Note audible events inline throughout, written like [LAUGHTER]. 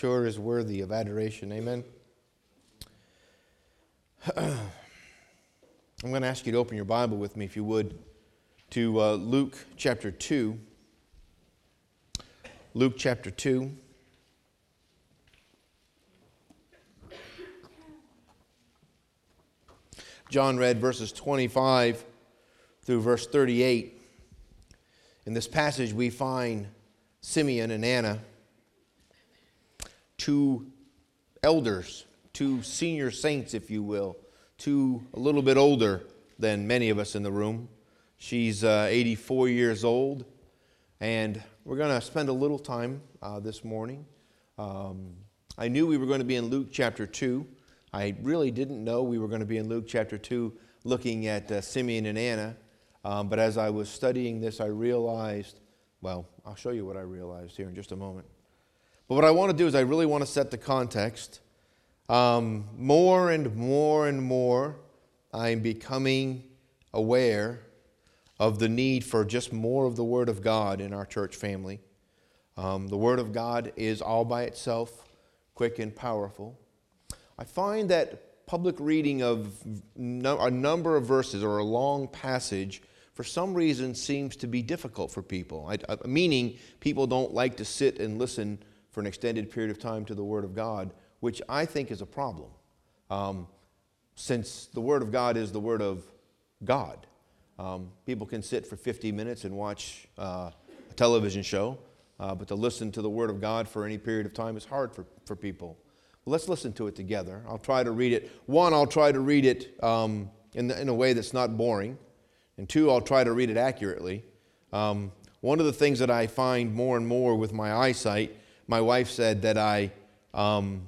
sure is worthy of adoration. Amen. [CLEARS THROAT] I'm going to ask you to open your Bible with me, if you would, to uh, Luke chapter 2. Luke chapter 2. John read verses 25 through verse 38. In this passage, we find Simeon and Anna, two elders, two senior saints, if you will, two a little bit older than many of us in the room. She's uh, 84 years old, and we're going to spend a little time uh, this morning. Um, I knew we were going to be in Luke chapter 2. I really didn't know we were going to be in Luke chapter 2 looking at uh, Simeon and Anna. Um, but as I was studying this, I realized, well, I'll show you what I realized here in just a moment. But what I want to do is I really want to set the context. Um, more and more and more, I'm becoming aware of the need for just more of the Word of God in our church family. Um, the Word of God is all by itself quick and powerful. I find that public reading of no, a number of verses or a long passage for some reason seems to be difficult for people. I, I, meaning, people don't like to sit and listen for an extended period of time to the Word of God, which I think is a problem. Um, since the Word of God is the Word of God, um, people can sit for 50 minutes and watch uh, a television show, uh, but to listen to the Word of God for any period of time is hard for, for people. Well, let's listen to it together. I'll try to read it. One, I'll try to read it um, in, the, in a way that's not boring. And two, I'll try to read it accurately. Um, one of the things that I find more and more with my eyesight, my wife said that I, um,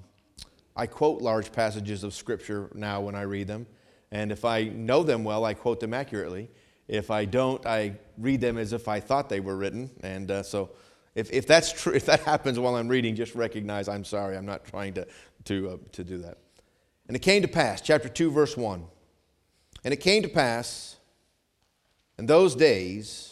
I quote large passages of Scripture now when I read them. And if I know them well, I quote them accurately. If I don't, I read them as if I thought they were written. And uh, so if, if that's true, if that [LAUGHS] happens while I'm reading, just recognize I'm sorry. I'm not trying to, to, uh, to do that. And it came to pass, chapter 2, verse 1. And it came to pass in those days,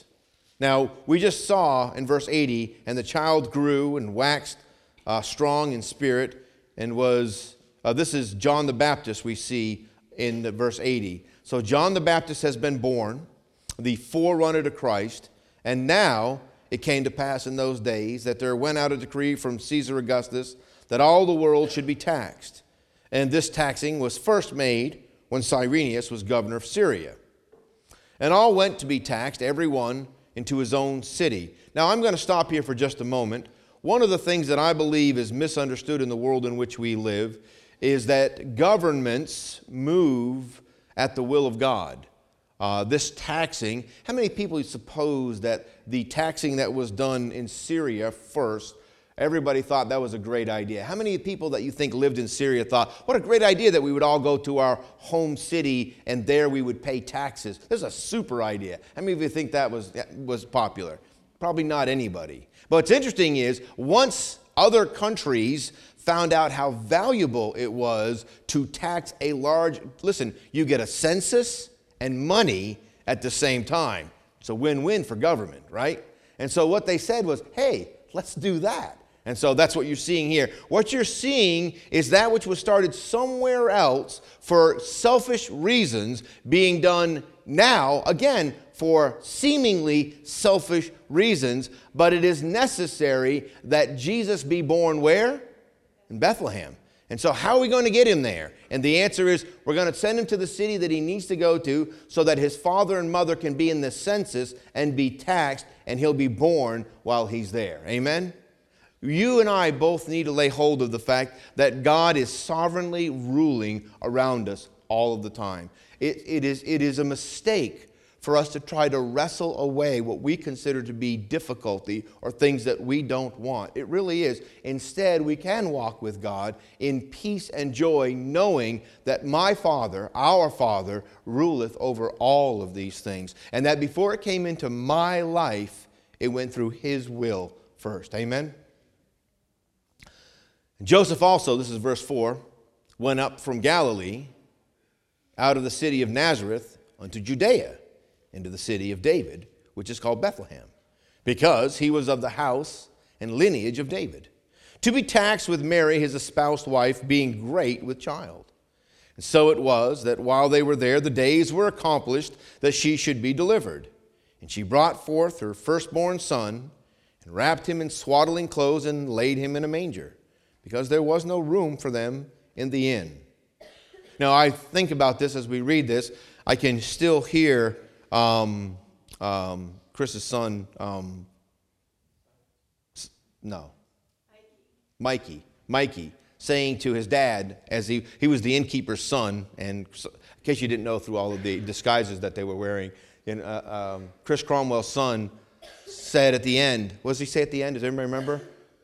now we just saw in verse 80, and the child grew and waxed uh, strong in spirit and was, uh, this is John the Baptist we see in verse 80. So John the Baptist has been born, the forerunner to Christ, and now it came to pass in those days that there went out a decree from Caesar Augustus that all the world should be taxed. And this taxing was first made when Cyrenius was governor of Syria. And all went to be taxed, every one into his own city. Now, I'm going to stop here for just a moment. One of the things that I believe is misunderstood in the world in which we live is that governments move at the will of God uh, this taxing. How many people suppose that the taxing that was done in Syria first, everybody thought that was a great idea? How many people that you think lived in Syria thought, what a great idea that we would all go to our home city and there we would pay taxes? This is a super idea. How many of you think that was, was popular? Probably not anybody. But what's interesting is once other countries found out how valuable it was to tax a large, listen, you get a census, and money at the same time. It's a win win for government, right? And so what they said was, hey, let's do that. And so that's what you're seeing here. What you're seeing is that which was started somewhere else for selfish reasons being done now, again, for seemingly selfish reasons, but it is necessary that Jesus be born where? In Bethlehem. And so, how are we going to get him there? And the answer is we're going to send him to the city that he needs to go to so that his father and mother can be in the census and be taxed, and he'll be born while he's there. Amen? You and I both need to lay hold of the fact that God is sovereignly ruling around us all of the time. It, it, is, it is a mistake for us to try to wrestle away what we consider to be difficulty or things that we don't want. It really is. Instead, we can walk with God in peace and joy, knowing that my Father, our Father, ruleth over all of these things. And that before it came into my life, it went through His will first. Amen? Joseph also, this is verse 4, went up from Galilee out of the city of Nazareth unto Judea into the city of David, which is called Bethlehem, because he was of the house and lineage of David, to be taxed with Mary, his espoused wife, being great with child. And so it was that while they were there, the days were accomplished that she should be delivered. And she brought forth her firstborn son, and wrapped him in swaddling clothes, and laid him in a manger, because there was no room for them in the inn. Now, I think about this as we read this. I can still hear um, um, Chris's son, um, no, Mikey, Mikey, saying to his dad, as he, he was the innkeeper's son, and in case you didn't know through all of the disguises that they were wearing, and, uh, um, Chris Cromwell's son said at the end, what does he say at the end? Does anybody remember?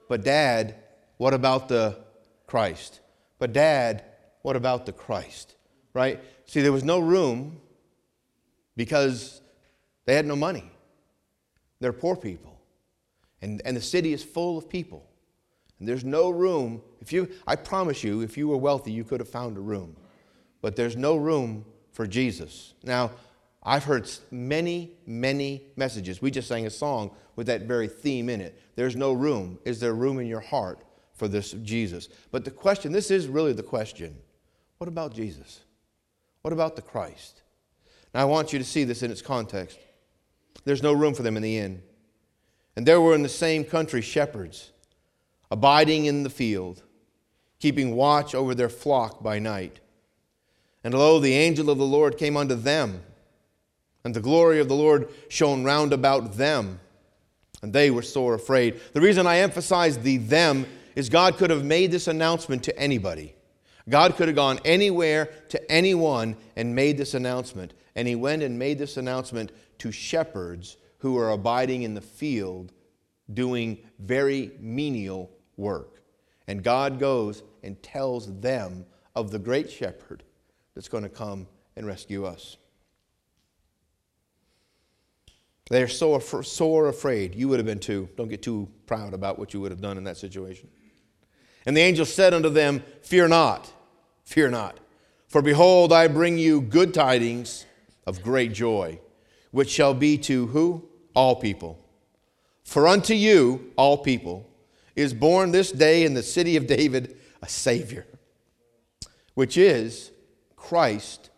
But dad, what about the Christ? But dad, what about the Christ? Right? See, there was no room because they had no money. They're poor people. And, and the city is full of people. And there's no room. If you, I promise you, if you were wealthy, you could have found a room. But there's no room for Jesus. Now, I've heard many, many messages. We just sang a song with that very theme in it. There's no room. Is there room in your heart for this Jesus? But the question, this is really the question what about Jesus? What about the Christ? Now, I want you to see this in its context. There's no room for them in the inn. And there were in the same country shepherds abiding in the field, keeping watch over their flock by night. And lo, the angel of the Lord came unto them, and the glory of the Lord shone round about them, and they were sore afraid. The reason I emphasize the them is God could have made this announcement to anybody. God could have gone anywhere to anyone and made this announcement. And he went and made this announcement to shepherds who are abiding in the field doing very menial work. And God goes and tells them of the great shepherd that's going to come and rescue us. They're so sore afraid. You would have been too. Don't get too proud about what you would have done in that situation. And the angel said unto them, Fear not, fear not. For behold, I bring you good tidings of great joy, which shall be to who? All people. For unto you, all people, is born this day in the city of David a Savior, which is Christ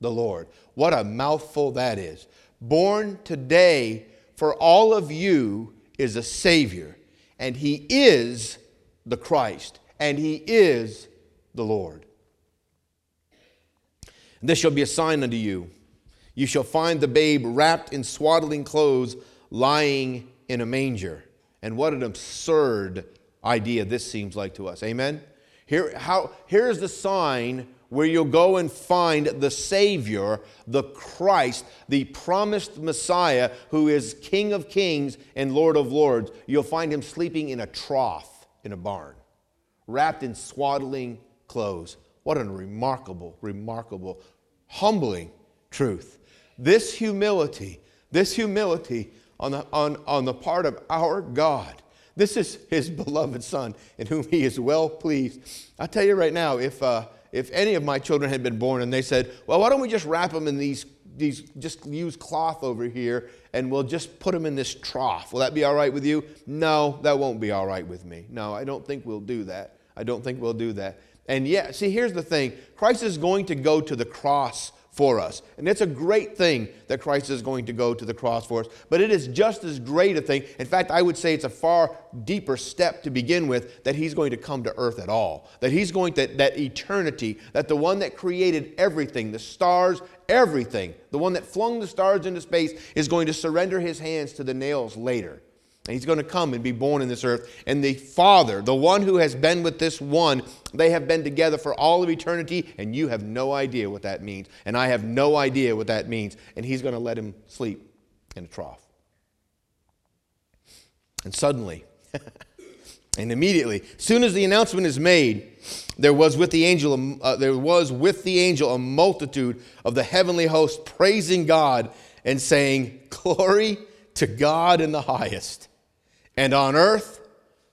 the Lord. What a mouthful that is. Born today for all of you is a Savior, and He is the Christ, and He is the Lord. This shall be a sign unto you. You shall find the babe wrapped in swaddling clothes, lying in a manger. And what an absurd idea this seems like to us. Amen? Here, how, here's the sign where you'll go and find the Savior, the Christ, the promised Messiah, who is King of kings and Lord of lords. You'll find him sleeping in a trough in a barn, wrapped in swaddling clothes. What a remarkable, remarkable, humbling truth. This humility, this humility on the, on, on the part of our God. This is his [LAUGHS] beloved son in whom he is well pleased. I tell you right now, if, uh, if any of my children had been born and they said, well, why don't we just wrap them in these, these, just use cloth over here and we'll just put them in this trough. Will that be all right with you? No, that won't be all right with me. No, I don't think we'll do that. I don't think we'll do that. And yet, see, here's the thing Christ is going to go to the cross for us. And it's a great thing that Christ is going to go to the cross for us, but it is just as great a thing. In fact, I would say it's a far deeper step to begin with that he's going to come to earth at all. That he's going to, that eternity, that the one that created everything, the stars, everything, the one that flung the stars into space, is going to surrender his hands to the nails later. And he's going to come and be born in this earth. And the Father, the one who has been with this one, they have been together for all of eternity, and you have no idea what that means. And I have no idea what that means. And he's going to let him sleep in a trough. And suddenly, [LAUGHS] and immediately, as soon as the announcement is made, there was with the angel, uh, there was with the angel a multitude of the heavenly host praising God and saying, "Glory to God in the highest." And on earth,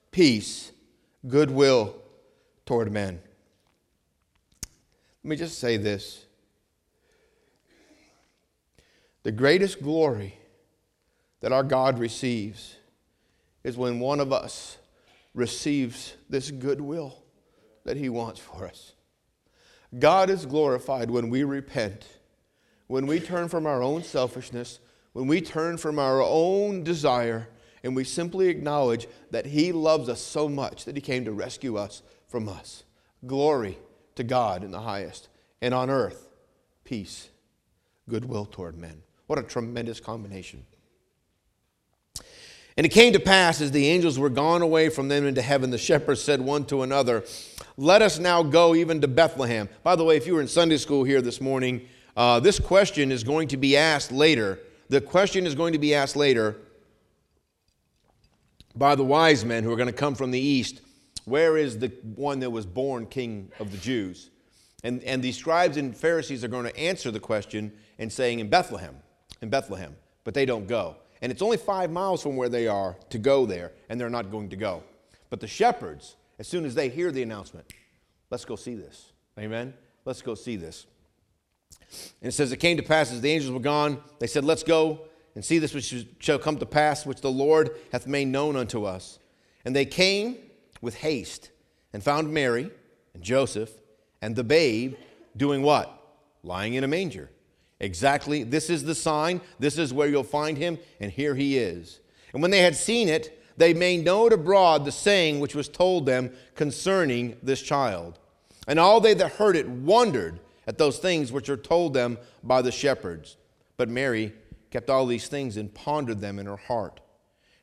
peace, goodwill toward men. Let me just say this. The greatest glory that our God receives is when one of us receives this goodwill that He wants for us. God is glorified when we repent, when we turn from our own selfishness, when we turn from our own desire, and we simply acknowledge that He loves us so much that He came to rescue us from us. Glory to God in the highest, and on earth, peace, goodwill toward men. What a tremendous combination. And it came to pass as the angels were gone away from them into heaven, the shepherds said one to another, Let us now go even to Bethlehem. By the way, if you were in Sunday school here this morning, uh, this question is going to be asked later. The question is going to be asked later by the wise men who are going to come from the east Where is the one that was born king of the Jews? And, and the scribes and Pharisees are going to answer the question and saying, In Bethlehem, in Bethlehem. But they don't go. And it's only five miles from where they are to go there, and they're not going to go. But the shepherds, as soon as they hear the announcement, let's go see this. Amen? Let's go see this. And it says, It came to pass as the angels were gone, they said, Let's go and see this which shall come to pass, which the Lord hath made known unto us. And they came with haste and found Mary and Joseph and the babe doing what? Lying in a manger. Exactly, this is the sign, this is where you'll find him, and here he is. And when they had seen it, they made known abroad the saying which was told them concerning this child. And all they that heard it wondered at those things which are told them by the shepherds. But Mary kept all these things and pondered them in her heart.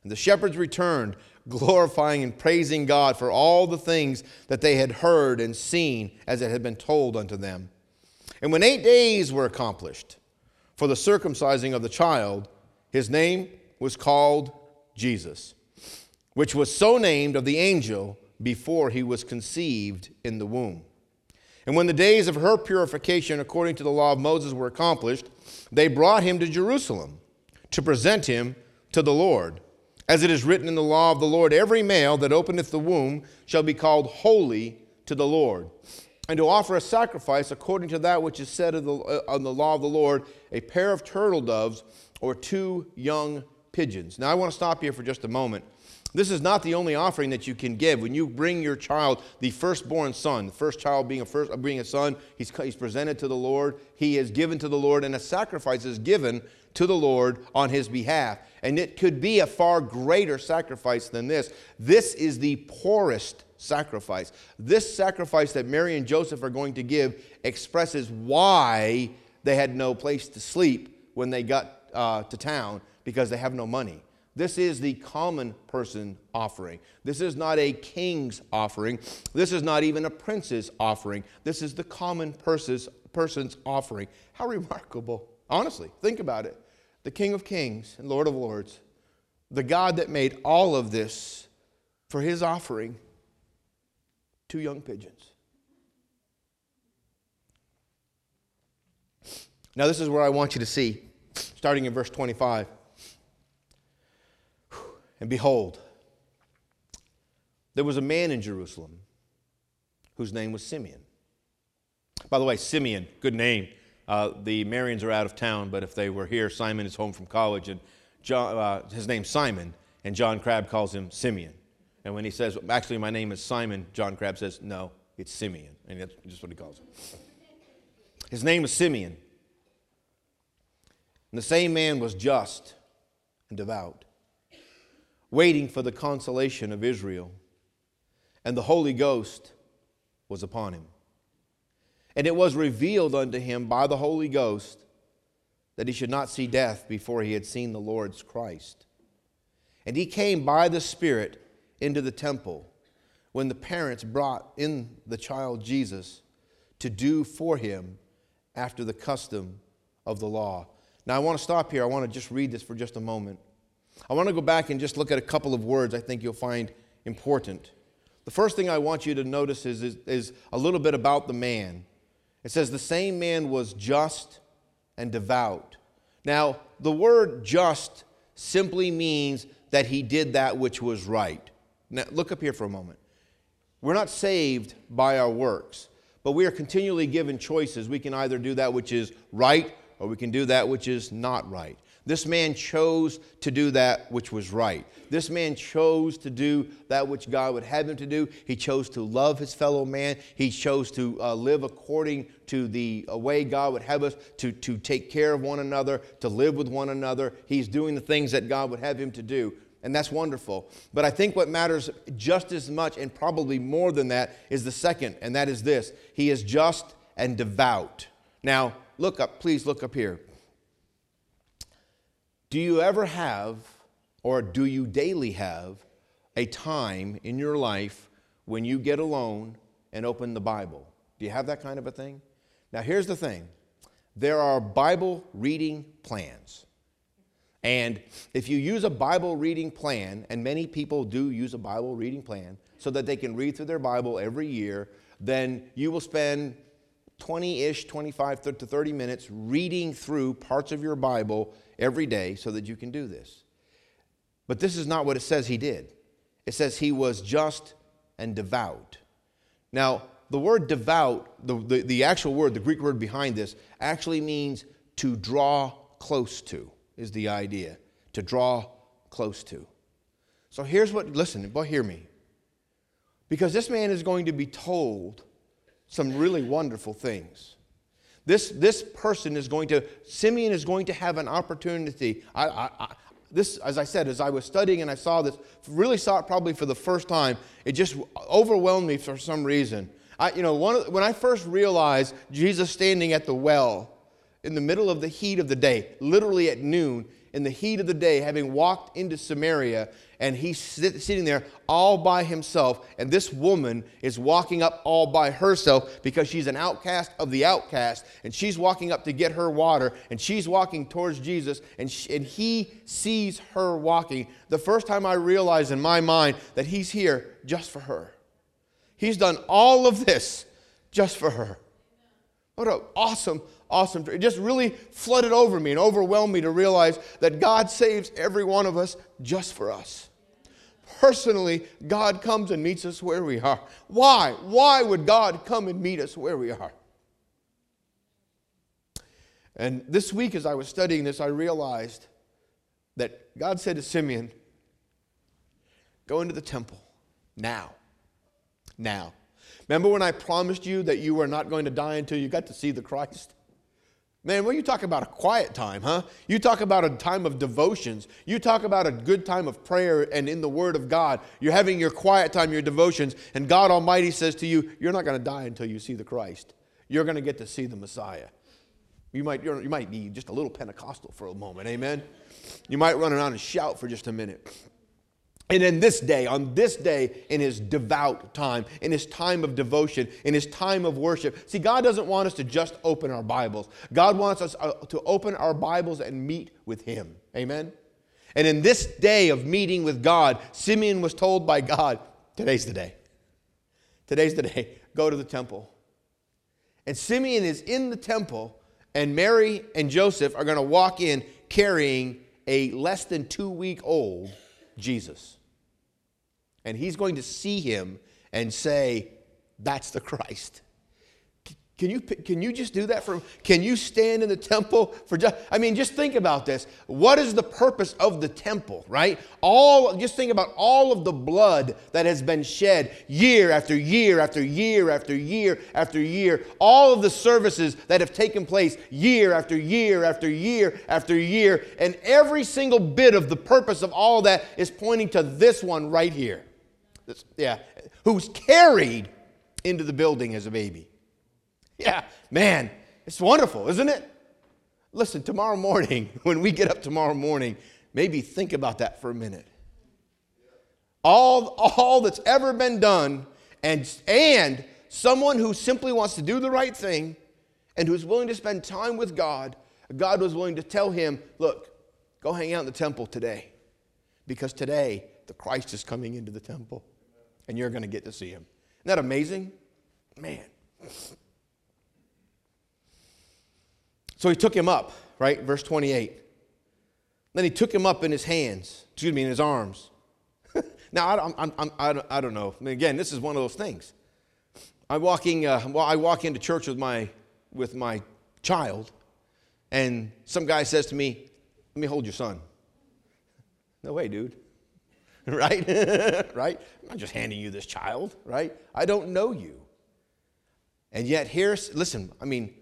And the shepherds returned, glorifying and praising God for all the things that they had heard and seen as it had been told unto them. And when eight days were accomplished for the circumcising of the child, his name was called Jesus, which was so named of the angel before he was conceived in the womb. And when the days of her purification according to the law of Moses were accomplished, they brought him to Jerusalem to present him to the Lord. As it is written in the law of the Lord, every male that openeth the womb shall be called holy to the Lord and to offer a sacrifice according to that which is said of the, uh, on the law of the Lord, a pair of turtle doves or two young pigeons. Now, I want to stop here for just a moment. This is not the only offering that you can give. When you bring your child, the firstborn son, the first child being a, first, uh, being a son, he's, he's presented to the Lord, he is given to the Lord, and a sacrifice is given to the Lord on his behalf. And it could be a far greater sacrifice than this. This is the poorest sacrifice. This sacrifice that Mary and Joseph are going to give expresses why they had no place to sleep when they got uh, to town because they have no money. This is the common person offering. This is not a king's offering. This is not even a prince's offering. This is the common person's, person's offering. How remarkable. Honestly, think about it. The King of Kings and Lord of Lords, the God that made all of this for his offering two young pigeons. Now, this is where I want you to see, starting in verse 25. And behold, there was a man in Jerusalem whose name was Simeon. By the way, Simeon, good name. Uh, the Marians are out of town, but if they were here, Simon is home from college, and John, uh, his name's Simon, and John Crabb calls him Simeon. And when he says, actually, my name is Simon, John Crabb says, no, it's Simeon. And that's just what he calls him. His name was Simeon. And the same man was just and devout, waiting for the consolation of Israel. And the Holy Ghost was upon him. And it was revealed unto him by the Holy Ghost that he should not see death before he had seen the Lord's Christ. And he came by the Spirit into the temple when the parents brought in the child Jesus to do for him after the custom of the law. Now, I want to stop here. I want to just read this for just a moment. I want to go back and just look at a couple of words I think you'll find important. The first thing I want you to notice is, is, is a little bit about the man. It says, The same man was just and devout. Now, the word just simply means that he did that which was right. Now, look up here for a moment. We're not saved by our works, but we are continually given choices. We can either do that which is right or we can do that which is not right. This man chose to do that which was right. This man chose to do that which God would have him to do. He chose to love his fellow man. He chose to uh, live according to the uh, way God would have us to, to take care of one another, to live with one another. He's doing the things that God would have him to do. And that's wonderful. But I think what matters just as much and probably more than that is the second, and that is this He is just and devout. Now, look up, please look up here. Do you ever have, or do you daily have, a time in your life when you get alone and open the Bible? Do you have that kind of a thing? Now, here's the thing there are Bible reading plans. And if you use a Bible reading plan, and many people do use a Bible reading plan so that they can read through their Bible every year, then you will spend 20 ish, 25 to 30 minutes reading through parts of your Bible every day so that you can do this. But this is not what it says he did. It says he was just and devout. Now, the word devout, the, the, the, actual word, the Greek word behind this, actually means to draw close to, is the idea. To draw close to. So here's what, listen, but hear me. Because this man is going to be told some really wonderful things. This, this person is going to, Simeon is going to have an opportunity. I, I, I, this, as I said, as I was studying and I saw this, really saw it probably for the first time, it just overwhelmed me for some reason. I, you know, one, when I first realized Jesus standing at the well in the middle of the heat of the day, literally at noon, in the heat of the day, having walked into Samaria, and he's sit, sitting there all by himself. And this woman is walking up all by herself because she's an outcast of the outcast. And she's walking up to get her water, and she's walking towards Jesus, and, she, and he sees her walking. The first time I realized in my mind that he's here just for her. He's done all of this just for her. What an awesome, awesome. It just really flooded over me and overwhelmed me to realize that God saves every one of us just for us. Personally, God comes and meets us where we are. Why? Why would God come and meet us where we are? And this week, as I was studying this, I realized that God said to Simeon, Go into the temple now. Now. Remember when I promised you that you were not going to die until you got to see the Christ? Man, when you talk about a quiet time, huh? You talk about a time of devotions. You talk about a good time of prayer and in the Word of God. You're having your quiet time, your devotions, and God Almighty says to you, You're not going to die until you see the Christ. You're going to get to see the Messiah. You might, you might be just a little Pentecostal for a moment, amen? You might run around and shout for just a minute. And in this day, on this day, in his devout time, in his time of devotion, in his time of worship. See, God doesn't want us to just open our Bibles. God wants us uh, to open our Bibles and meet with him. Amen? And in this day of meeting with God, Simeon was told by God, today's the day. Today's the day. Go to the temple. And Simeon is in the temple, and Mary and Joseph are going to walk in carrying a less than two week old Jesus and he's going to see him and say, That's the Christ. Can you, can you just do that for can you stand in the temple for just i mean just think about this. What is the purpose of the temple right? All just think about all of the blood that has been shed year after year after year after year after year. All of the services that have taken place year after year after year after year. And every single bit of the purpose of all that is pointing to this one right here yeah, who's carried into the building as a baby. Yeah, man, it's wonderful, isn't it? Listen, tomorrow morning, [LAUGHS] when we get up tomorrow morning, maybe think about that for a minute. All, all that's ever been done, and, and someone who simply wants to do the right thing and who's willing to spend time with God, God was willing to tell him, Look, go hang out in the temple today because today the Christ is coming into the temple and you're going to get to see him. Isn't that amazing? Man. So he took him up, right? Verse 28. Then he took him up in his hands, excuse me, in his arms. [LAUGHS] now, I, I'm, I'm, I, don't, know. I mean, again, this is one of those things. I'm walking, uh, well, I walk into church with my, with my child, and some guy says to me, Let me hold your son. [LAUGHS] No way, dude. [LAUGHS] right? [LAUGHS] right? I'm not just handing you this child, right? I don't know you. And yet, here's, listen, I mean,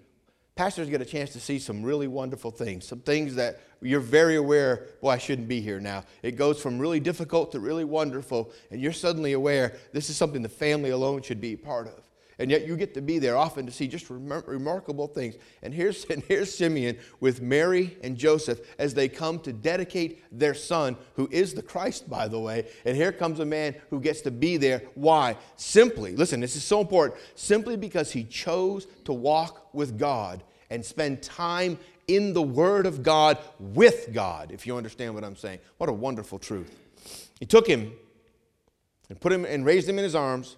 pastors get a chance to see some really wonderful things, some things that you're very aware, boy, I shouldn't be here now. It goes from really difficult to really wonderful, and you're suddenly aware this is something the family alone should be part of and yet you get to be there often to see just remar- remarkable things. And here's, [LAUGHS] and here's Simeon with Mary and Joseph as they come to dedicate their son, who is the Christ, by the way. And here comes a man who gets to be there. Why? Simply, listen, this is so important, simply because he chose to walk with God and spend time in the Word of God with God, if you understand what I'm saying. What a wonderful truth. He took him and put him and raised him in his arms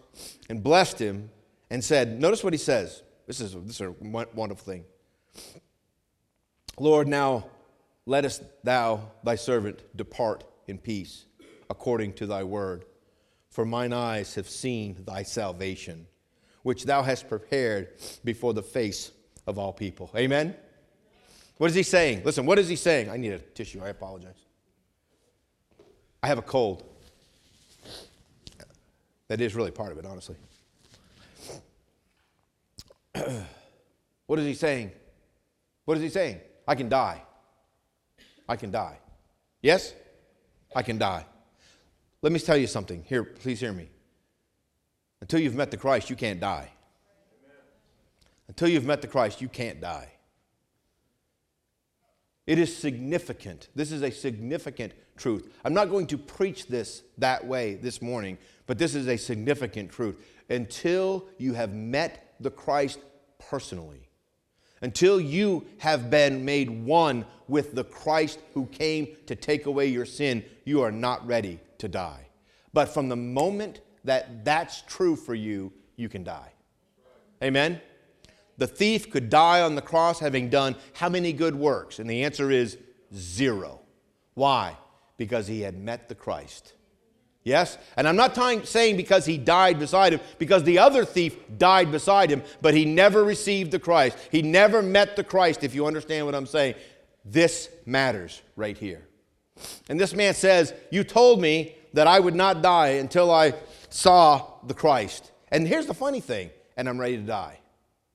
and blessed him and said, Notice what he says. This is, this is a wonderful thing. Lord, now lettest thou, thy servant, depart in peace, according to thy word. For mine eyes have seen thy salvation, which thou hast prepared before the face of all people. Amen? What is he saying? Listen, what is he saying? I need a tissue. I apologize. I have a cold. That is really part of it, honestly. [CLEARS THROAT] what is he saying? What is he saying? I can die. I can die. Yes? I can die. Let me tell you something. Here, please hear me. Until you've met the Christ, you can't die. Until you've met the Christ, you can't die. It is significant. This is a significant truth. I'm not going to preach this that way this morning, but this is a significant truth. Until you have met the Christ personally. Until you have been made one with the Christ who came to take away your sin, you are not ready to die. But from the moment that that's true for you, you can die. Amen? The thief could die on the cross having done how many good works? And the answer is zero. Why? Because he had met the Christ. Yes? And I'm not saying because he died beside him, because the other thief died beside him, but he never received the Christ. He never met the Christ, if you understand what I'm saying. This matters right here. And this man says, You told me that I would not die until I saw the Christ. And here's the funny thing, and I'm ready to die.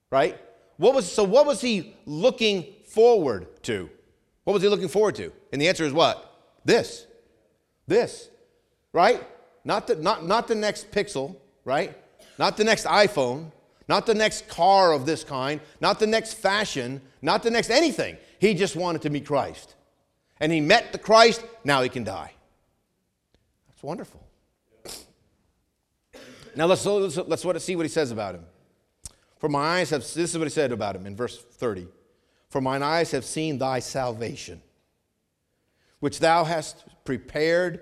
Right? What was so what was he looking forward to? What was he looking forward to? And the answer is what? This. This right? Not the, not, not the next Pixel, right? Not the next iPhone, not the next car of this kind, not the next fashion, not the next anything. He just wanted to meet Christ. And he met the Christ, now he can die. That's wonderful. Now let's, let's, let's see what he says about him. For my eyes have, this is what he said about him in verse 30. For mine eyes have seen thy salvation, which thou hast prepared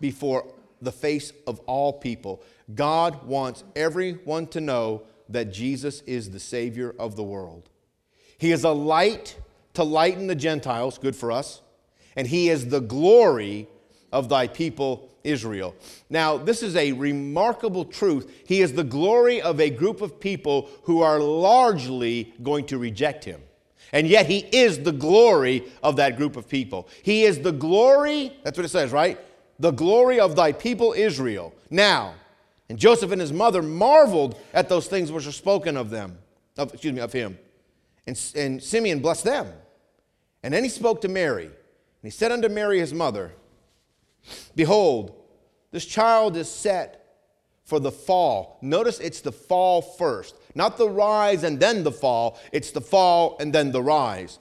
before the face of all people. God wants everyone to know that Jesus is the Savior of the world. He is a light to lighten the Gentiles, good for us, and He is the glory of thy people Israel. Now, this is a remarkable truth. He is the glory of a group of people who are largely going to reject Him. And yet, He is the glory of that group of people. He is the glory, that's what it says, right? The glory of thy people Israel. Now, and Joseph and his mother marveled at those things which were spoken of them, of, excuse me, of him. And, and Simeon blessed them. And then he spoke to Mary. And he said unto Mary his mother, Behold, this child is set for the fall. Notice it's the fall first, not the rise and then the fall. It's the fall and then the rise.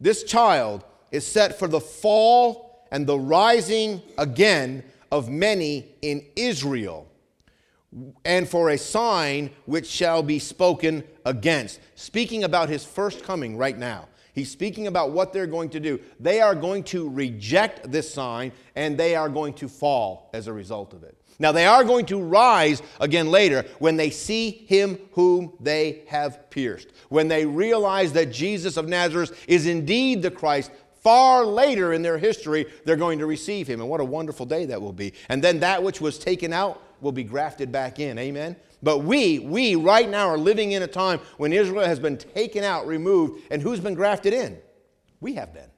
This child is set for the fall and the rising again of many in Israel, and for a sign which shall be spoken against. Speaking about his first coming right now. He's speaking about what they're going to do. They are going to reject this sign and they are going to fall as a result of it. Now, they are going to rise again later when they see him whom they have pierced. When they realize that Jesus of Nazareth is indeed the Christ, far later in their history, they're going to receive him. And what a wonderful day that will be. And then that which was taken out will be grafted back in. Amen? But we, we right now are living in a time when Israel has been taken out, removed, and who's been grafted in? We have been.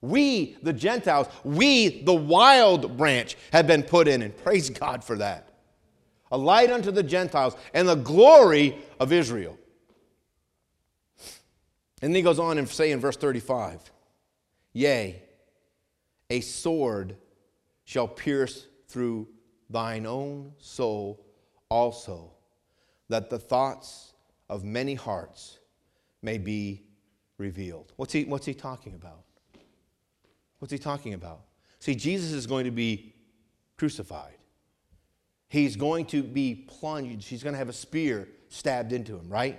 We, the Gentiles, we, the wild branch, have been put in, and praise God for that. A light unto the Gentiles and the glory of Israel. And then he goes on and say in verse 35 Yea, a sword shall pierce through thine own soul also, that the thoughts of many hearts may be revealed. What's he, what's he talking about? What's he talking about? See, Jesus is going to be crucified. He's going to be plunged. He's going to have a spear stabbed into him, right?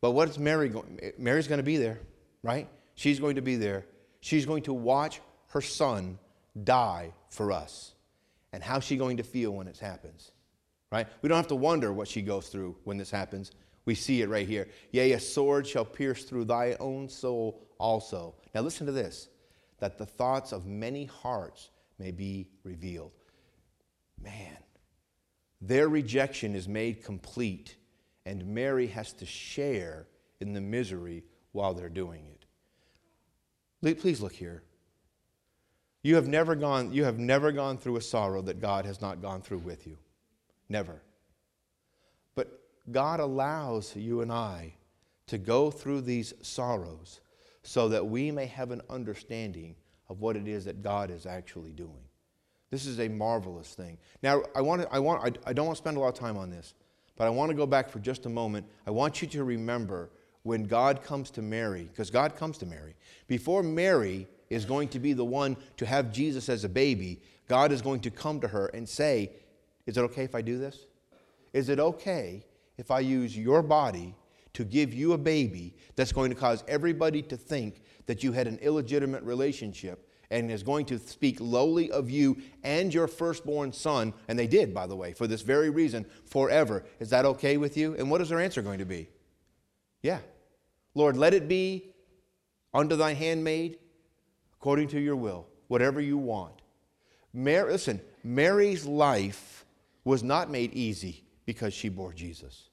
But what's Mary going? Mary's going to be there, right? She's going to be there. She's going to watch her son die for us. And how's she going to feel when it happens? Right? We don't have to wonder what she goes through when this happens. We see it right here. Yea, a sword shall pierce through thy own soul also. Now listen to this that the thoughts of many hearts may be revealed. Man, their rejection is made complete, and Mary has to share in the misery while they're doing it. Please look here. You have never gone, you have never gone through a sorrow that God has not gone through with you. Never. But God allows you and I to go through these sorrows so that we may have an understanding of what it is that God is actually doing. This is a marvelous thing. Now, I, want to, I, want, I, I don't want to spend a lot of time on this, but I want to go back for just a moment. I want you to remember when God comes to Mary, because God comes to Mary. Before Mary is going to be the one to have Jesus as a baby, God is going to come to her and say, Is it okay if I do this? Is it okay if I use your body to give you a baby that's going to cause everybody to think that you had an illegitimate relationship and is going to speak lowly of you and your firstborn son, and they did, by the way, for this very reason, forever. Is that okay with you? And what is her answer going to be? Yeah. Lord, let it be unto thy handmaid according to your will, whatever you want. Mary, listen, Mary's life was not made easy because she bore Jesus.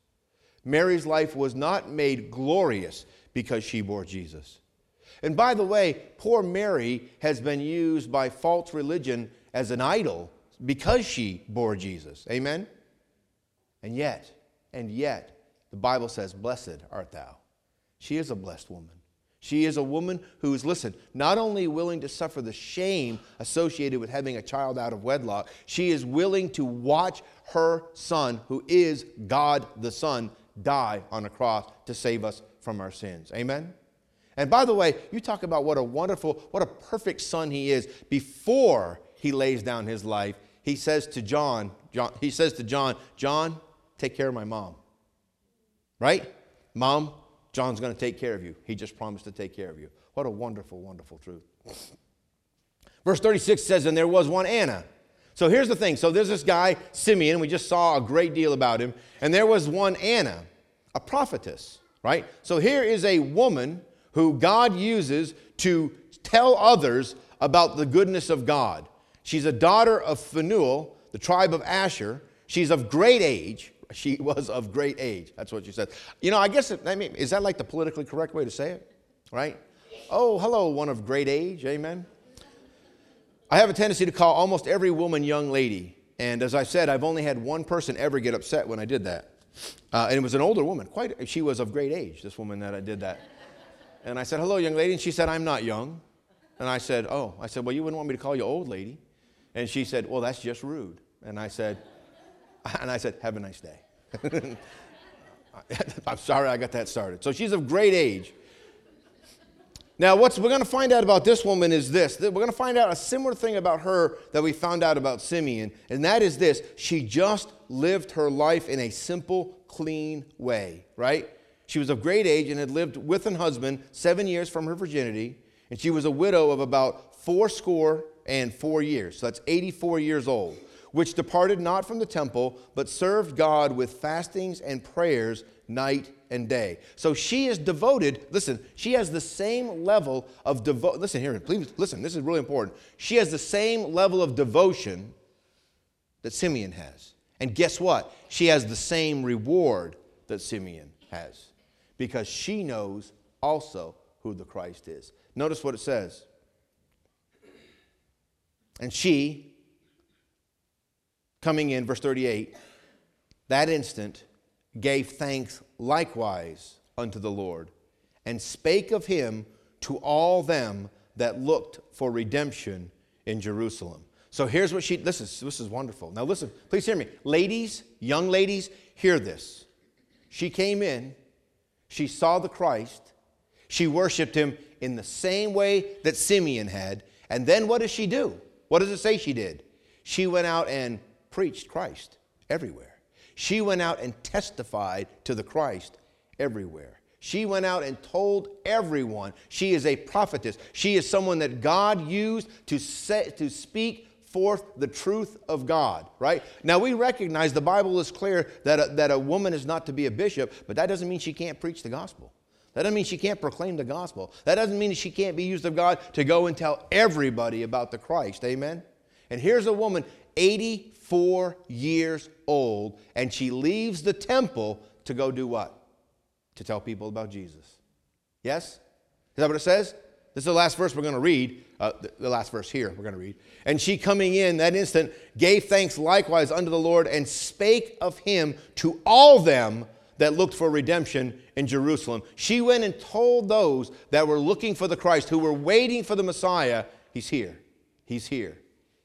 Mary's life was not made glorious because she bore Jesus. And by the way, poor Mary has been used by false religion as an idol because she bore Jesus. Amen? And yet, and yet, the Bible says, Blessed art thou. She is a blessed woman. She is a woman who is, listen, not only willing to suffer the shame associated with having a child out of wedlock, she is willing to watch her son, who is God the Son, die on a cross to save us from our sins. Amen? And by the way, you talk about what a wonderful, what a perfect son he is before he lays down his life. He says to John, John he says to John, John, take care of my mom. Right? Mom, John's going to take care of you. He just promised to take care of you. What a wonderful, wonderful truth. Verse 36 says, And there was one Anna. So here's the thing. So there's this guy, Simeon. We just saw a great deal about him. And there was one Anna, a prophetess, right? So here is a woman who God uses to tell others about the goodness of God. She's a daughter of Phanuel, the tribe of Asher. She's of great age. She [LAUGHS] was of great age. That's what she said. You know, I guess, it, I mean, is that like the politically correct way to say it? Right? Oh, hello, one of great age. Amen. I have a tendency to call almost every woman young lady. And as I said, I've only had one person ever get upset when I did that. Uh, and it was an older woman. Quite, she was of great age, this woman that I did that. And I said, Hello, young lady. And she said, I'm not young. And I said, Oh. I said, Well, you wouldn't want me to call you old lady. And she said, Well, that's just rude. And I said, [LAUGHS] and I said, Have a nice day. [LAUGHS] I'm sorry I got that started. So she's of great age. Now, what we're going to find out about this woman is this. We're going to find out a similar thing about her that we found out about Simeon, and that is this. She just lived her life in a simple, clean way, right? She was of great age and had lived with an husband seven years from her virginity, and she was a widow of about four score and four years. So that's 84 years old, which departed not from the temple, but served God with fastings and prayers night and day. So she is devoted. Listen, she has the same level of devotion. Listen here, please listen. This is really important. She has the same level of devotion that Simeon has. And guess what? She has the same reward that Simeon has because she knows also who the Christ is. Notice what it says. And she, coming in, verse 38, that instant gave thanks likewise unto the Lord, and spake of him to all them that looked for redemption in Jerusalem. So here's what she, this is, this is wonderful. Now listen, please hear me. Ladies, young ladies, hear this. She came in, she saw the Christ, she worshiped him in the same way that Simeon had, and then what does she do? What does it say she did? She went out and preached Christ everywhere. She went out and testified to the Christ everywhere. She went out and told everyone she is a prophetess. She is someone that God used to, say, to speak forth the truth of God, right? Now, we recognize the Bible is clear that a, that a woman is not to be a bishop, but that doesn't mean she can't preach the gospel. That doesn't mean she can't proclaim the gospel. That doesn't mean she can't be used of God to go and tell everybody about the Christ. Amen? And here's a woman, 84 years old, and she leaves the temple to go do what? To tell people about Jesus. Yes? Is that what it says? This is the last verse we're going to read, uh, the, the last verse here we're going to read. And she coming in that instant gave thanks likewise unto the Lord and spake of him to all them that looked for redemption in Jerusalem. She went and told those that were looking for the Christ, who were waiting for the Messiah, He's here. He's here.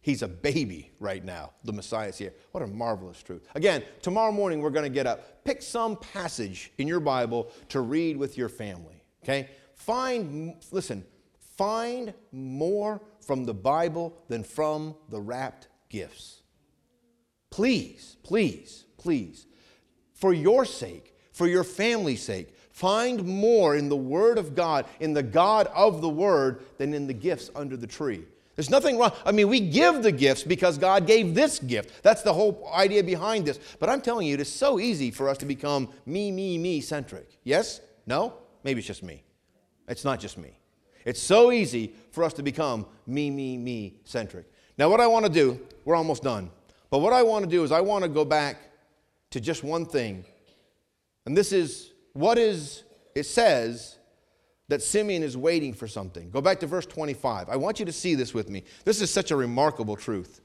He's a baby right now. The Messiah's here. What a marvelous truth. Again, tomorrow morning we're going to get up. Pick some passage in your Bible to read with your family. Okay? Find, listen, find more from the Bible than from the wrapped gifts. Please, please, please for your sake, for your family's sake. Find more in the Word of God, in the God of the Word, than in the gifts under the tree. There's nothing wrong. I mean, we give the gifts because God gave this gift. That's the whole idea behind this. But I'm telling you, it is so easy for us to become me, me, me centric. Yes? No? Maybe it's just me. It's not just me. It's so easy for us to become me, me, me centric. Now, what I want to do, we're almost done. But what I want to do is I want to go back to just one thing. And this is what is, it says that Simeon is waiting for something. Go back to verse 25. I want you to see this with me. This is such a remarkable truth.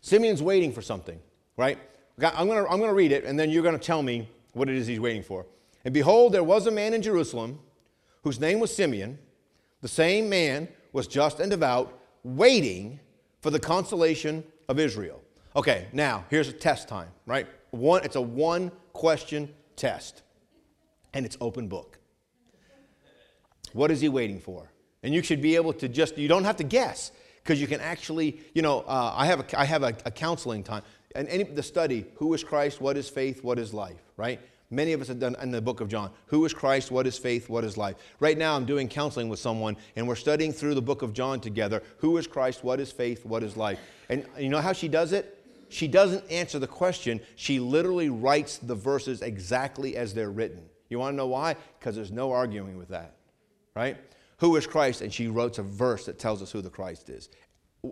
Simeon's waiting for something, right? I'm going to I'm going to read it, and then you're going to tell me what it is he's waiting for. And behold, there was a man in Jerusalem whose name was Simeon. The same man was just and devout, waiting for the consolation of Israel. Okay, now here's a test time, right? One, it's a one question test, and it's open book. What is he waiting for? And you should be able to just, you don't have to guess, because you can actually, you know, uh, I have, a, I have a, a counseling time, and any, the study, who is Christ, what is faith, what is life, right? Many of us have done in the book of John. Who is Christ? What is faith? What is life? Right now, I'm doing counseling with someone, and we're studying through the book of John together. Who is Christ? What is faith? What is life? And you know how she does it? she doesn't answer the question. She literally writes the verses exactly as they're written. You want to know why? Because there's no arguing with that, right? Who is Christ? And she wrote a verse that tells us who the Christ is.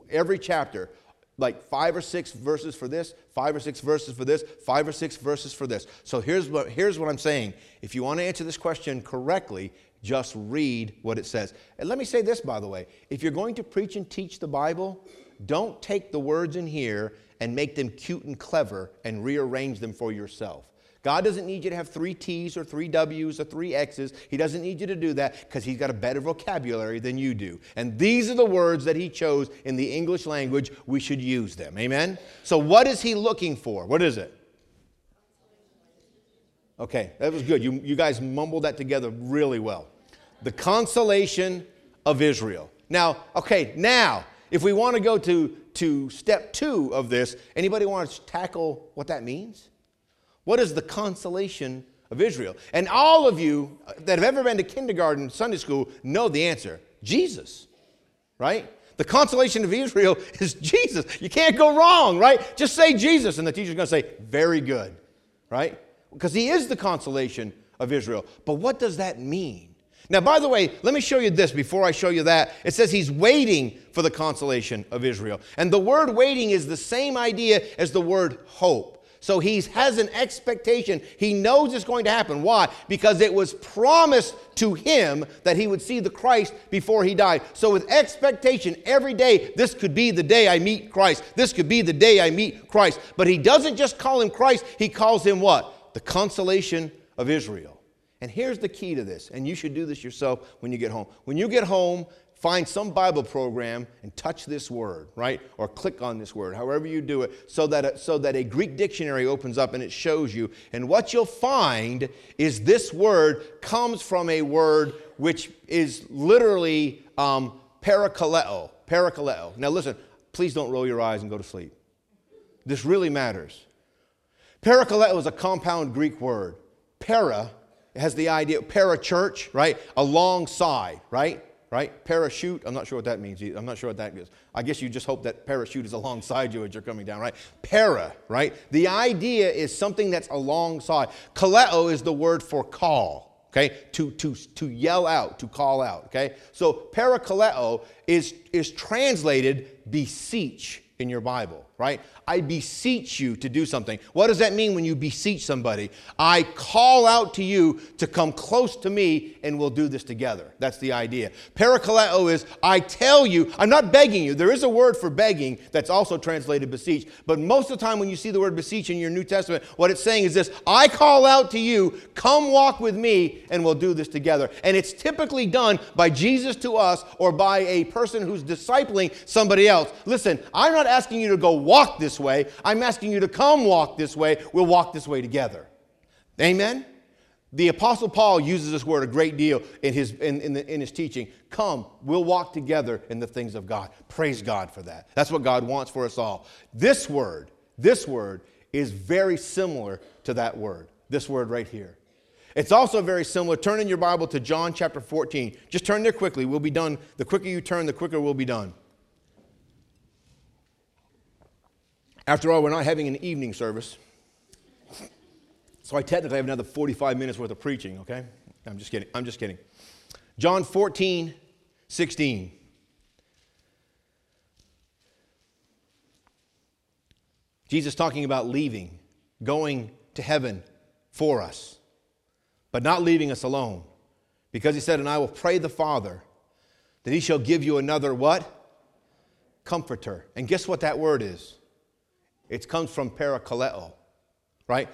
Every chapter, like five or six verses for this, five or six verses for this, five or six verses for this. So here's what, here's what I'm saying. If you want to answer this question correctly, just read what it says. And let me say this, by the way. If you're going to preach and teach the Bible, don't take the words in here and make them cute and clever and rearrange them for yourself. God doesn't need you to have three T's or three W's or three X's. He doesn't need you to do that because He's got a better vocabulary than you do. And these are the words that He chose in the English language. We should use them. Amen? So, what is He looking for? What is it? Okay, that was good. You, you guys mumbled that together really well. The consolation of Israel. Now, okay, now, if we want to go to to step two of this, anybody want to tackle what that means? What is the consolation of Israel? And all of you that have ever been to kindergarten, Sunday school, know the answer Jesus, right? The consolation of Israel [LAUGHS] is Jesus. You can't go wrong, right? Just say Jesus, and the teacher's going to say, very good, right? Because he is the consolation of Israel. But what does that mean? Now, by the way, let me show you this before I show you that. It says he's waiting for the consolation of Israel. And the word waiting is the same idea as the word hope. So he has an expectation. He knows it's going to happen. Why? Because it was promised to him that he would see the Christ before he died. So, with expectation, every day, this could be the day I meet Christ. This could be the day I meet Christ. But he doesn't just call him Christ, he calls him what? The consolation of Israel. And here's the key to this, and you should do this yourself when you get home. When you get home, find some Bible program and touch this word, right? Or click on this word, however you do it, so that, a, so that a Greek dictionary opens up and it shows you. And what you'll find is this word comes from a word which is literally um, parakaleo. Parakaleo. Now listen, please don't roll your eyes and go to sleep. This really matters. Parakaleo is a compound Greek word. Para has the idea, para church, right? Alongside, right? Right? Parachute, I'm not sure what that means. I'm not sure what that is. I guess you just hope that parachute is [LAUGHS] alongside you as you're coming down, right? Para, right? The idea is something that's alongside. Kaleo is the word for call, okay? To, to, to yell out, to call out, okay? So parakaleo is, is translated beseech in your Bible, right? I beseech you to do something. What does that mean when you beseech somebody? I call out to you to come close to me and we'll do this together. That's the idea. Parakaleo is I tell you, I'm not begging you. There is a word for begging that's also translated beseech, but most of the time when you see the word beseech in your New Testament, what it's saying is this I call out to you, come walk with me and we'll do this together. And it's typically done by Jesus to us or by a person who's discipling somebody else. Listen, I'm not asking you to go walk this way. I'm asking you to come walk this way. We'll walk this way together. Amen? The Apostle Paul uses this word a great deal in his, in, in, the, in, his teaching. Come, we'll walk together in the things of God. Praise God for that. That's what God wants for us all. This word, this word is very similar to that word, this word right here. It's also very similar. Turn in your Bible to John chapter 14. Just turn there quickly. We'll be done. The quicker you turn, the quicker we'll be done. After all, we're not having an evening service. So I technically have another 45 minutes worth of preaching, okay? I'm just kidding. I'm just kidding. John 14, 16. Jesus talking about leaving, going to heaven for us, but not leaving us alone. Because he said, And I will pray the Father that he shall give you another what? Comforter. And guess what that word is? It comes from parakaleo, right?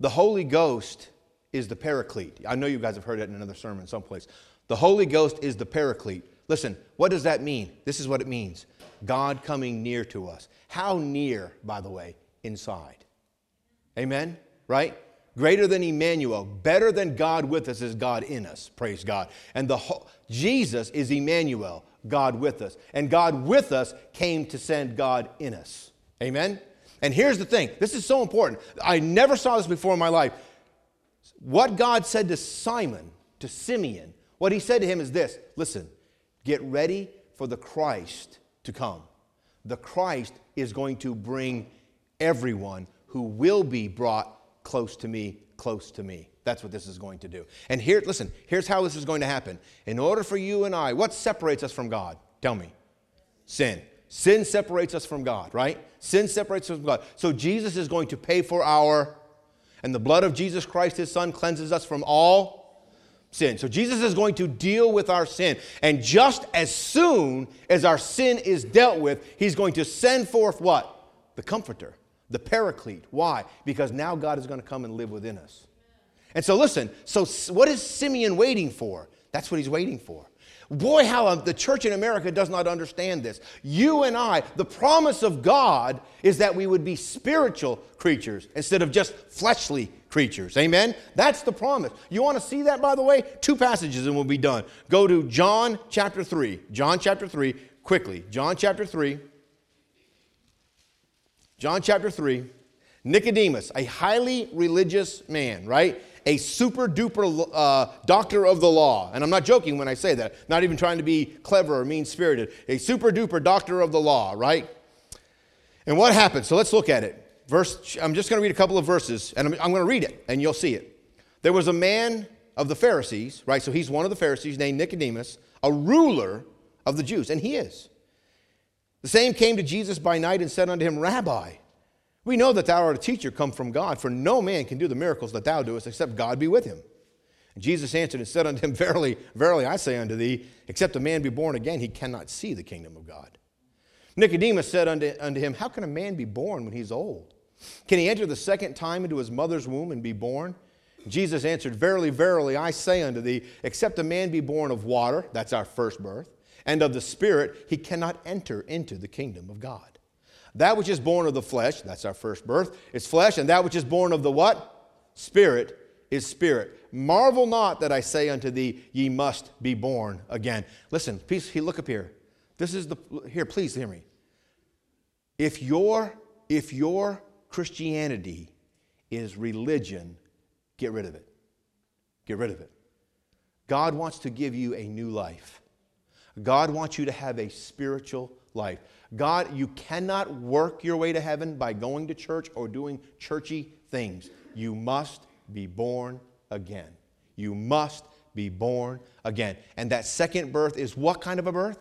The Holy Ghost is the paraclete. I know you guys have heard that in another sermon someplace. The Holy Ghost is the paraclete. Listen, what does that mean? This is what it means God coming near to us. How near, by the way? Inside. Amen? Right? Greater than Emmanuel, better than God with us is God in us. Praise God. And the whole, Jesus is Emmanuel, God with us. And God with us came to send God in us. Amen? And here's the thing this is so important. I never saw this before in my life. What God said to Simon, to Simeon, what he said to him is this listen, get ready for the Christ to come. The Christ is going to bring everyone who will be brought close to me, close to me. That's what this is going to do. And here, listen, here's how this is going to happen. In order for you and I, what separates us from God? Tell me. Sin. Sin separates us from God, right? Sin separates us from God. So Jesus is going to pay for our, and the blood of Jesus Christ, his son, cleanses us from all sin. So Jesus is going to deal with our sin. And just as soon as our sin is dealt with, he's going to send forth what? The comforter, the paraclete. Why? Because now God is going to come and live within us. And so listen, so what is Simeon waiting for? That's what he's waiting for. Boy, how the church in America does not understand this. You and I, the promise of God is that we would be spiritual creatures instead of just fleshly creatures. Amen? That's the promise. You want to see that, by the way? Two passages and we'll be done. Go to John chapter 3. John chapter 3, quickly. John chapter 3. John chapter 3. Nicodemus, a highly religious man, right? A super duper uh, doctor of the law. And I'm not joking when I say that, not even trying to be clever or mean spirited. A super duper doctor of the law, right? And what happened? So let's look at it. Verse, I'm just going to read a couple of verses, and I'm, I'm going to read it, and you'll see it. There was a man of the Pharisees, right? So he's one of the Pharisees named Nicodemus, a ruler of the Jews, and he is. The same came to Jesus by night and said unto him, Rabbi, We know that thou art a teacher come from God, for no man can do the miracles that thou doest except God be with him. And Jesus answered and said unto him, Verily, verily, I say unto thee, except a man be born again, he cannot see the kingdom of God. Nicodemus said unto, unto him, How can a man be born when he's old? Can he enter the second time into his mother's womb and be born? Jesus answered, Verily, verily, I say unto thee, except a man be born of water, that's our first birth, and of the Spirit, he cannot enter into the kingdom of God. That which is born of the flesh, that's our first birth, is flesh, and that which is born of the what? Spirit is spirit. Marvel not that I say unto thee, ye must be born again. Listen, please look up here. This is the here, please hear me. If your if your Christianity is religion, get rid of it. Get rid of it. God wants to give you a new life. God wants you to have a spiritual life. God, you cannot work your way to heaven by going to church or doing churchy things. You must be born again. You must be born again. And that second birth is what kind of a birth?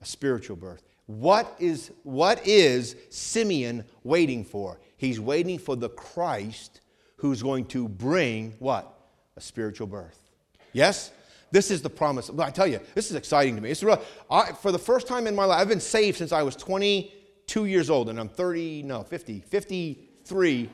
A spiritual birth. What is, what is Simeon waiting for? He's waiting for the Christ who's going to bring what? A spiritual birth. Yes? This is the promise. I tell you, this is exciting to me. It's real. I, for the first time in my life, I've been saved since I was 22 years old, and I'm 30, no, 50, 53.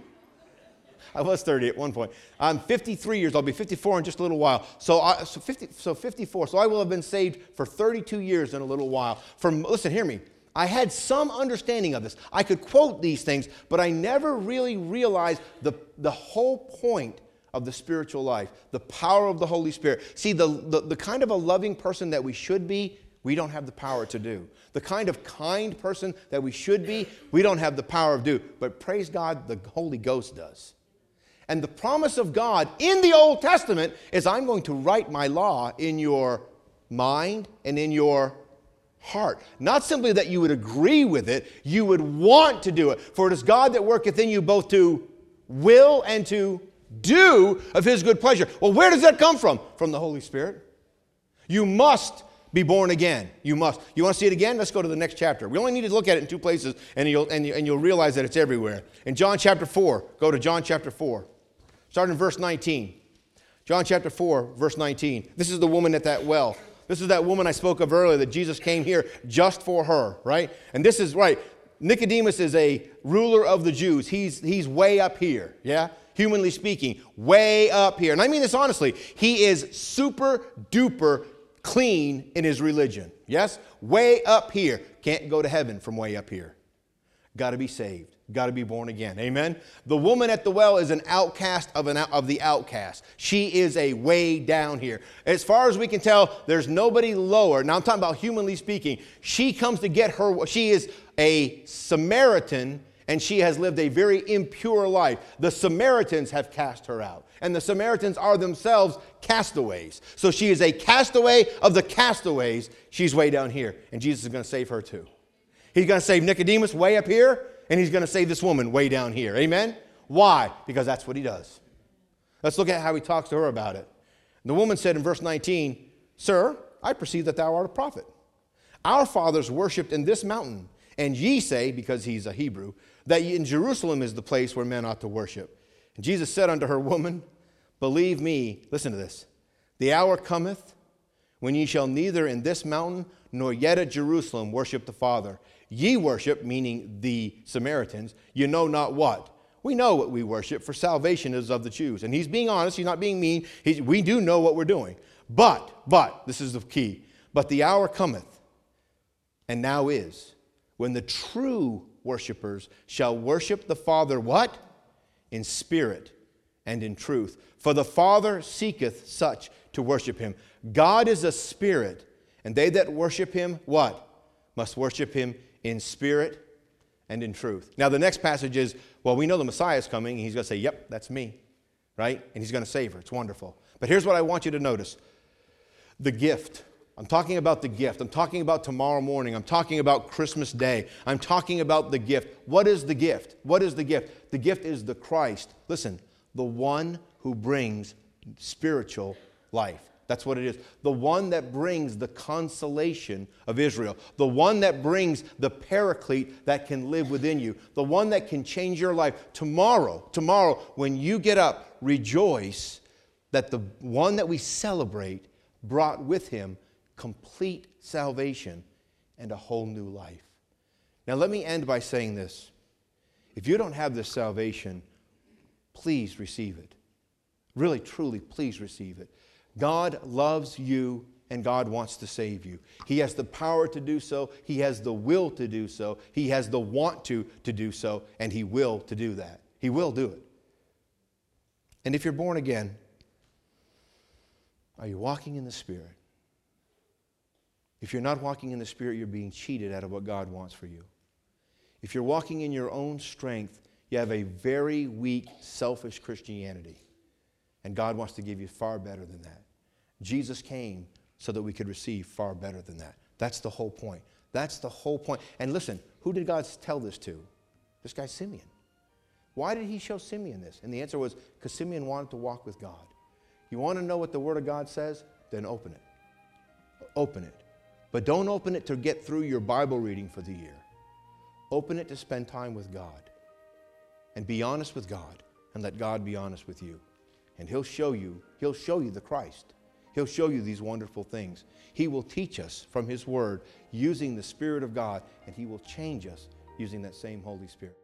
I was 30 at one point. I'm 53 years. I'll be 54 in just a little while. So, I, so, 50, so 54. So I will have been saved for 32 years in a little while. From listen, hear me. I had some understanding of this. I could quote these things, but I never really realized the, the whole point of the spiritual life, the power of the Holy Spirit. See, the, the, the, kind of a loving person that we should be, we don't have the power to do. The kind of kind person that we should be, we don't have the power of do. But praise God, the Holy Ghost does. And the promise of God in the Old Testament is I'm going to write my law in your mind and in your heart. Not simply that you would agree with it, you would want to do it. For it is God that worketh in you both to will and to do of his good pleasure. Well, where does that come from? From the Holy Spirit. You must be born again. You must. You want to see it again? Let's go to the next chapter. We only need to look at it in two places, and you'll, and, you, and you'll realize that it's everywhere. In John chapter 4, go to John chapter 4. starting in verse 19. John chapter 4, verse 19. This is the woman at that well. This is that woman I spoke of earlier that Jesus came here just for her, right? And this is right. Nicodemus is a ruler of the Jews. He's, he's way up here, yeah? Humanly speaking, way up here. And I mean this honestly. He is super duper clean in his religion. Yes? Way up here. Can't go to heaven from way up here. Got to be saved. Got to be born again. Amen. The woman at the well is an outcast of, an, of the outcast. She is a way down here. As far as we can tell, there's nobody lower. Now I'm talking about humanly speaking. She comes to get her. She is a Samaritan and she has lived a very impure life. The Samaritans have cast her out, and the Samaritans are themselves castaways. So she is a castaway of the castaways. She's way down here, and Jesus is going to save her too. He's going to save Nicodemus way up here, and he's going to save this woman way down here. Amen? Why? Because that's what he does. Let's look at how he talks to her about it. The woman said in verse 19, Sir, I perceive that thou art a prophet. Our fathers worshipped in this mountain, and ye say, because he's a Hebrew, that in Jerusalem is the place where men ought to worship. And Jesus said unto her, Woman, believe me, listen to this, the hour cometh when ye shall neither in this mountain nor yet at Jerusalem worship the Father. Ye worship, meaning the Samaritans, you know not what. We know what we worship, for salvation is of the Jews. And he's being honest, he's not being mean. He's, we do know what we're doing. But, but, this is the key. But the hour cometh, and now is, when the true worshipers shall worship the Father what? In spirit and in truth. For the Father seeketh such to worship him. God is a spirit, and they that worship him, what? Must worship him in spirit and in truth. Now, the next passage is well, we know the Messiah is coming, and he's going to say, Yep, that's me, right? And he's going to save her. It's wonderful. But here's what I want you to notice the gift I'm talking about the gift. I'm talking about tomorrow morning. I'm talking about Christmas Day. I'm talking about the gift. What is the gift? What is the gift? The gift is the Christ. Listen, the one who brings spiritual life. That's what it is. The one that brings the consolation of Israel. The one that brings the paraclete that can live within you. The one that can change your life. Tomorrow, tomorrow, when you get up, rejoice that the one that we celebrate brought with him complete salvation and a whole new life. Now, let me end by saying this. If you don't have this salvation, please receive it. Really, truly, please receive it. God loves you and God wants to save you. He has the power to do so, He has the will to do so, He has the want to to do so, and He will to do that. He will do it. And if you're born again, are you walking in the Spirit? If you're not walking in the Spirit, you're being cheated out of what God wants for you. If you're walking in your own strength, you have a very weak, selfish Christianity. And God wants to give you far better than that. Jesus came so that we could receive far better than that. That's the whole point. That's the whole point. And listen, who did God tell this to? This guy, Simeon. Why did he show Simeon this? And the answer was because Simeon wanted to walk with God. You want to know what the Word of God says? Then open it. Open it. But don't open it to get through your Bible reading for the year. Open it to spend time with God. And be honest with God and let God be honest with you. And He'll show you, He'll show you the Christ. He'll show you these wonderful things. He will teach us from His Word using the Spirit of God, and He will change us using that same Holy Spirit.